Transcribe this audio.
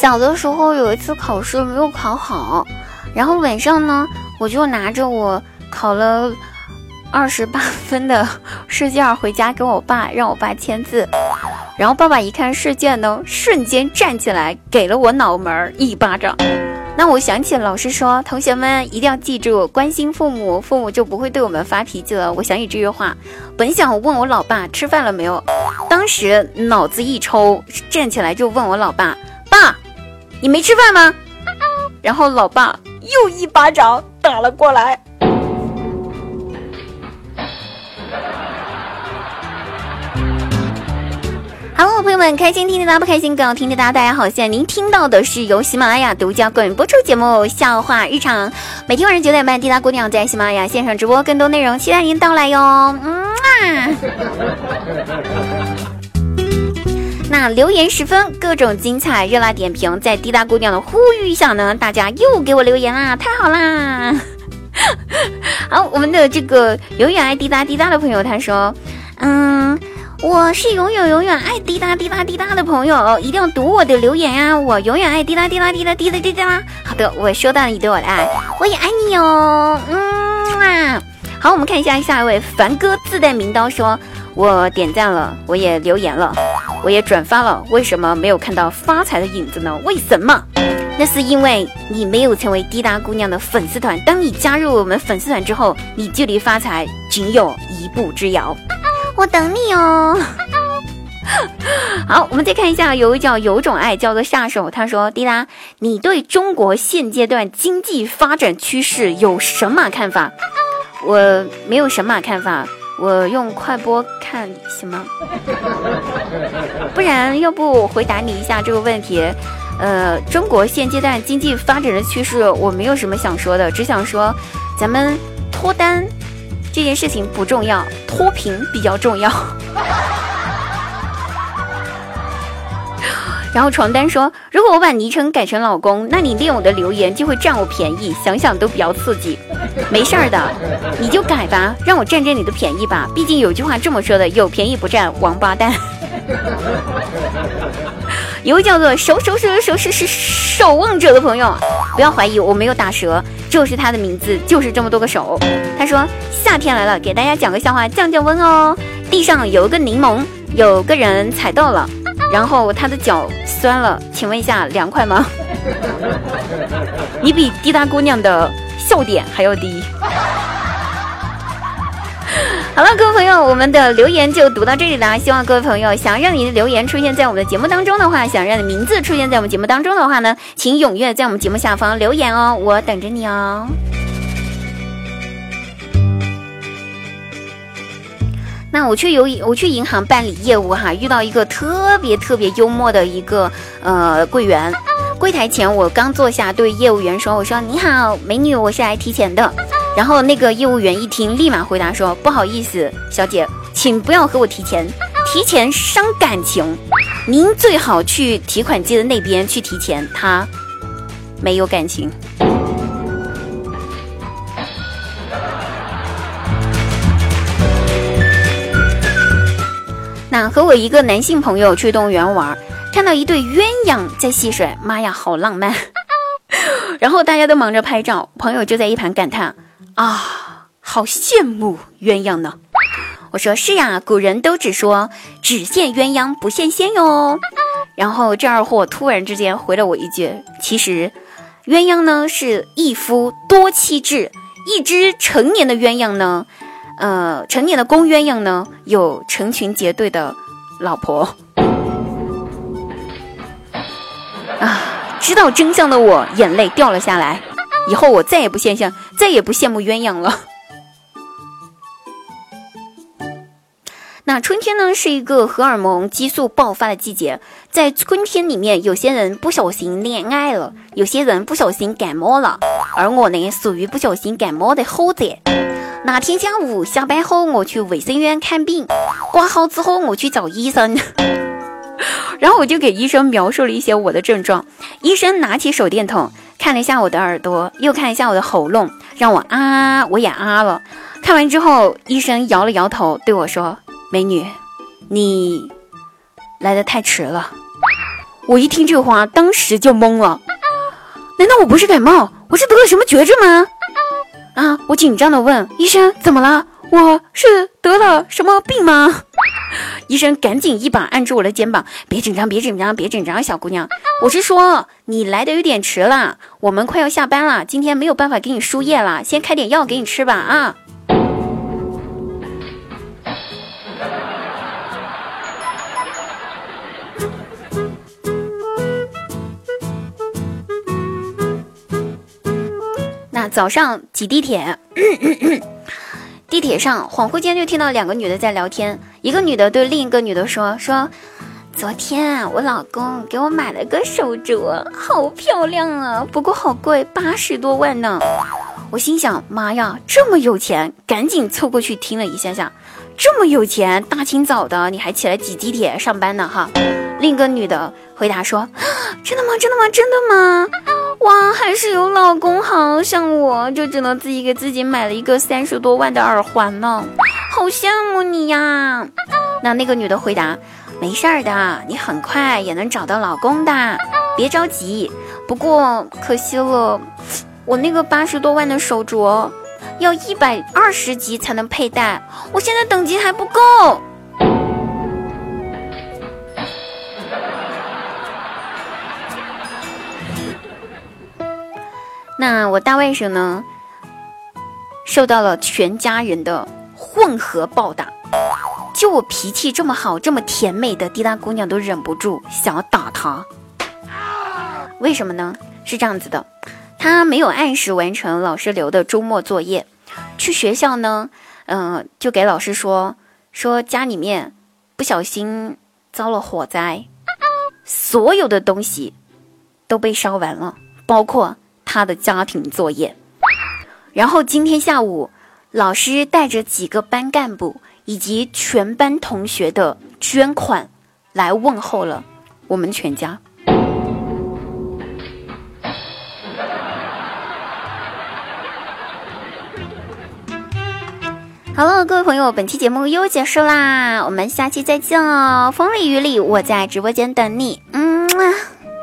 小的时候有一次考试没有考好，然后晚上呢，我就拿着我考了二十八分的试卷回家给我爸，让我爸签字。然后爸爸一看试卷呢，瞬间站起来给了我脑门一巴掌。那我想起老师说，同学们一定要记住，关心父母，父母就不会对我们发脾气了。我想起这句话，本想问我老爸吃饭了没有，当时脑子一抽，站起来就问我老爸：“爸，你没吃饭吗？”然后老爸又一巴掌打了过来。Hello，朋友们，开心听滴答，不开心更要听滴答。大家好，现在您听到的是由喜马拉雅独家冠名播出节目《笑话日常》，每天晚上九点半，滴答姑娘在喜马拉雅线上直播，更多内容期待您到来哟。嗯啊。那留言十分，各种精彩热辣点评，在滴答姑娘的呼吁下呢，大家又给我留言啦，太好啦！好，我们的这个永远爱滴答滴答的朋友他说，嗯。我是永远永远爱滴答滴答滴答的朋友，一定要读我的留言呀！我永远爱滴答滴答滴答滴答滴答。好的，我收到了你对我的爱，我也爱你哦。嗯啊，好，我们看一下下一位凡哥自带名刀说，我点赞了，我也留言了，我也转发了，为什么没有看到发财的影子呢？为什么？那是因为你没有成为滴答姑娘的粉丝团。当你加入我们粉丝团之后，你距离发财仅有一步之遥。我等你哦。好，我们再看一下，有一叫有种爱，叫做下手。他说：“滴答，你对中国现阶段经济发展趋势有什么看法？”我没有神马看法，我用快播看行吗？不然，要不我回答你一下这个问题。呃，中国现阶段经济发展的趋势，我没有什么想说的，只想说，咱们脱单。这件事情不重要，脱贫比较重要。然后床单说：“如果我把昵称改成老公，那你念我的留言就会占我便宜，想想都比较刺激。没事儿的，你就改吧，让我占占你的便宜吧。毕竟有句话这么说的：有便宜不占，王八蛋。”一位叫做守守守守守守守望者的朋友，不要怀疑，我没有打折，就是他的名字，就是这么多个手。他说夏天来了，给大家讲个笑话降降温哦。地上有一个柠檬，有个人踩到了，然后他的脚酸了，请问一下凉快吗？你比滴答姑娘的笑点还要低。好了，各位朋友，我们的留言就读到这里了。希望各位朋友想让你的留言出现在我们的节目当中的话，想让你的名字出现在我们节目当中的话呢，请踊跃在我们节目下方留言哦，我等着你哦。那我去邮我去银行办理业务哈，遇到一个特别特别幽默的一个呃柜员，柜台前我刚坐下，对业务员说：“我说你好，美女，我是来提钱的。”然后那个业务员一听，立马回答说：“不好意思，小姐，请不要和我提钱，提钱伤感情。您最好去提款机的那边去提钱，他没有感情。”和我一个男性朋友去动物园玩，看到一对鸳鸯在戏水，妈呀，好浪漫！然后大家都忙着拍照，朋友就在一旁感叹。啊，好羡慕鸳鸯呢！我说是呀，古人都只说只羡鸳鸯不羡仙哟。然后这二货突然之间回了我一句：其实鸳鸯呢是一夫多妻制，一只成年的鸳鸯呢，呃，成年的公鸳鸯呢有成群结队的老婆。啊，知道真相的我眼泪掉了下来。以后我再也不羡羡，再也不羡慕鸳鸯了。那春天呢，是一个荷尔蒙激素爆发的季节。在春天里面，有些人不小心恋爱了，有些人不小心感冒了，而我呢，属于不小心感冒的后者。那天下午下班后，我去卫生院看病，挂号之后，我去找医生，然后我就给医生描述了一些我的症状。医生拿起手电筒。看了一下我的耳朵，又看一下我的喉咙，让我啊，我也啊了。看完之后，医生摇了摇头，对我说：“美女，你来的太迟了。”我一听这话，当时就懵了。难道我不是感冒？我是得了什么绝症吗？啊！我紧张的问医生：“怎么了？我是得了什么病吗？” 医生赶紧一把按住我的肩膀：“别紧张，别紧张，别紧张，小姑娘，我是说你来的有点迟了，我们快要下班了，今天没有办法给你输液了，先开点药给你吃吧。”啊。早上挤地铁，地铁上恍惚间就听到两个女的在聊天。一个女的对另一个女的说：“说昨天我老公给我买了个手镯，好漂亮啊，不过好贵，八十多万呢。”我心想：“妈呀，这么有钱！”赶紧凑过去听了一下下。这么有钱，大清早的你还起来挤地铁上班呢？哈。另一个女的回答说：“真的吗？真的吗？真的吗？”哇，还是有老公好，像我就只能自己给自己买了一个三十多万的耳环呢，好羡慕你呀！那那个女的回答：“没事儿的，你很快也能找到老公的，别着急。不过可惜了，我那个八十多万的手镯要一百二十级才能佩戴，我现在等级还不够。”那我大外甥呢，受到了全家人的混合暴打，就我脾气这么好、这么甜美的滴答姑娘都忍不住想要打他。为什么呢？是这样子的，他没有按时完成老师留的周末作业，去学校呢，嗯，就给老师说说家里面不小心遭了火灾，所有的东西都被烧完了，包括。他的家庭作业，然后今天下午，老师带着几个班干部以及全班同学的捐款来问候了我们全家。好了，各位朋友，本期节目又结束啦，我们下期再见哦！风里雨里，我在直播间等你，嗯。